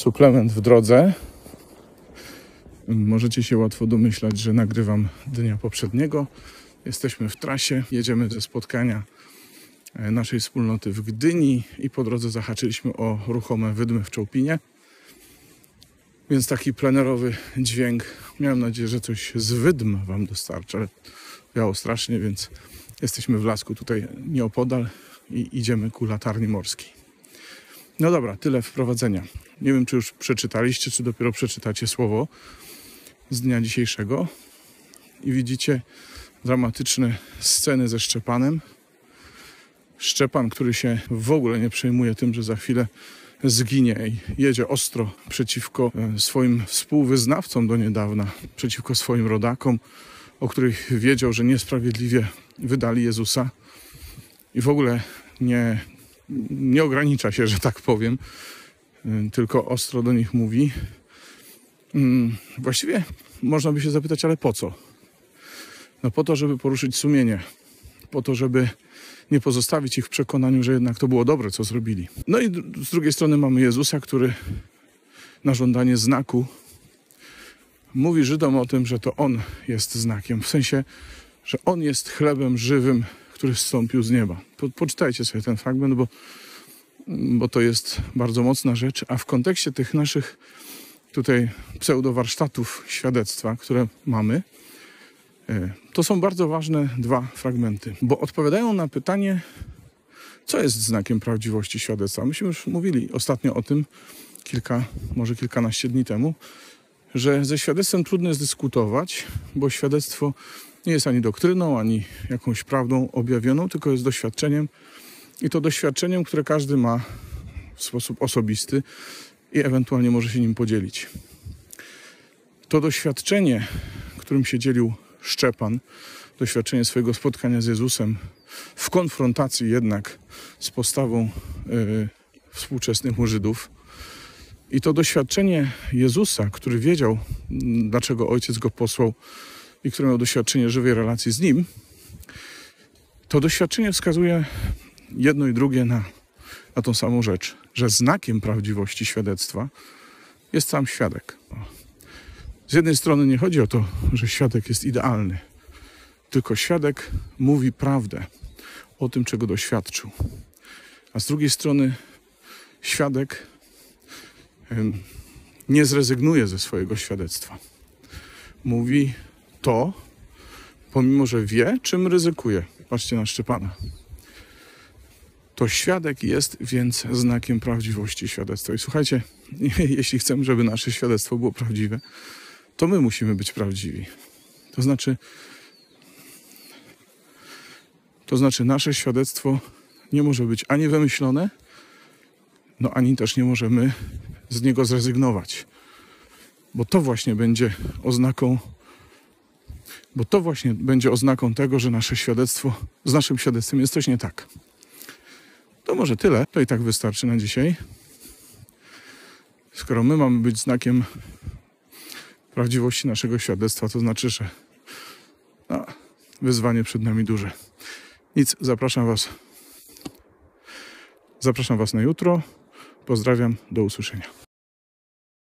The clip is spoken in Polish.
suplement w drodze. Możecie się łatwo domyślać, że nagrywam dnia poprzedniego. Jesteśmy w trasie, jedziemy ze spotkania e, naszej wspólnoty w Gdyni i po drodze zahaczyliśmy o ruchome wydmy w Czołpinie. Więc taki plenerowy dźwięk. Miałem nadzieję, że coś z wydm Wam dostarczę, ale wiało strasznie, więc jesteśmy w lasku tutaj nieopodal i idziemy ku latarni morskiej. No dobra, tyle wprowadzenia. Nie wiem, czy już przeczytaliście, czy dopiero przeczytacie słowo z dnia dzisiejszego i widzicie dramatyczne sceny ze Szczepanem. Szczepan, który się w ogóle nie przejmuje tym, że za chwilę zginie i jedzie ostro przeciwko e, swoim współwyznawcom do niedawna, przeciwko swoim rodakom, o których wiedział, że niesprawiedliwie wydali Jezusa i w ogóle nie, nie ogranicza się, że tak powiem, e, tylko ostro do nich mówi. Mm, właściwie można by się zapytać, ale po co? No po to, żeby poruszyć sumienie, po to, żeby nie pozostawić ich w przekonaniu, że jednak to było dobre, co zrobili. No i z drugiej strony mamy Jezusa, który na żądanie znaku mówi Żydom o tym, że to On jest znakiem, w sensie, że On jest chlebem żywym, który zstąpił z nieba. Po, poczytajcie sobie ten fragment, bo, bo to jest bardzo mocna rzecz, a w kontekście tych naszych tutaj pseudowarsztatów świadectwa, które mamy, e, to są bardzo ważne dwa fragmenty, bo odpowiadają na pytanie, co jest znakiem prawdziwości świadectwa. Myśmy już mówili ostatnio o tym kilka, może kilkanaście dni temu, że ze świadectwem trudno jest dyskutować, bo świadectwo nie jest ani doktryną, ani jakąś prawdą objawioną, tylko jest doświadczeniem i to doświadczeniem, które każdy ma w sposób osobisty i ewentualnie może się nim podzielić. To doświadczenie, którym się dzielił Szczepan, doświadczenie swojego spotkania z Jezusem, w konfrontacji jednak z postawą yy, współczesnych Żydów. I to doświadczenie Jezusa, który wiedział, dlaczego ojciec go posłał i który miał doświadczenie żywej relacji z nim, to doświadczenie wskazuje jedno i drugie na, na tą samą rzecz, że znakiem prawdziwości świadectwa jest sam świadek. Z jednej strony nie chodzi o to, że świadek jest idealny, tylko świadek mówi prawdę o tym, czego doświadczył. A z drugiej strony świadek nie zrezygnuje ze swojego świadectwa. Mówi to, pomimo że wie, czym ryzykuje. Patrzcie na Szczepana. To świadek jest więc znakiem prawdziwości świadectwa. I słuchajcie, jeśli chcemy, żeby nasze świadectwo było prawdziwe, to my musimy być prawdziwi. To znaczy, to znaczy nasze świadectwo nie może być ani wymyślone, no ani też nie możemy z niego zrezygnować. Bo to właśnie będzie oznaką bo to właśnie będzie oznaką tego, że nasze świadectwo, z naszym świadectwem jest coś nie tak. To może tyle, to i tak wystarczy na dzisiaj. Skoro my mamy być znakiem prawdziwości naszego świadectwa, to znaczy, że no, wyzwanie przed nami duże. Nic, zapraszam Was. Zapraszam Was na jutro. Pozdrawiam, do usłyszenia.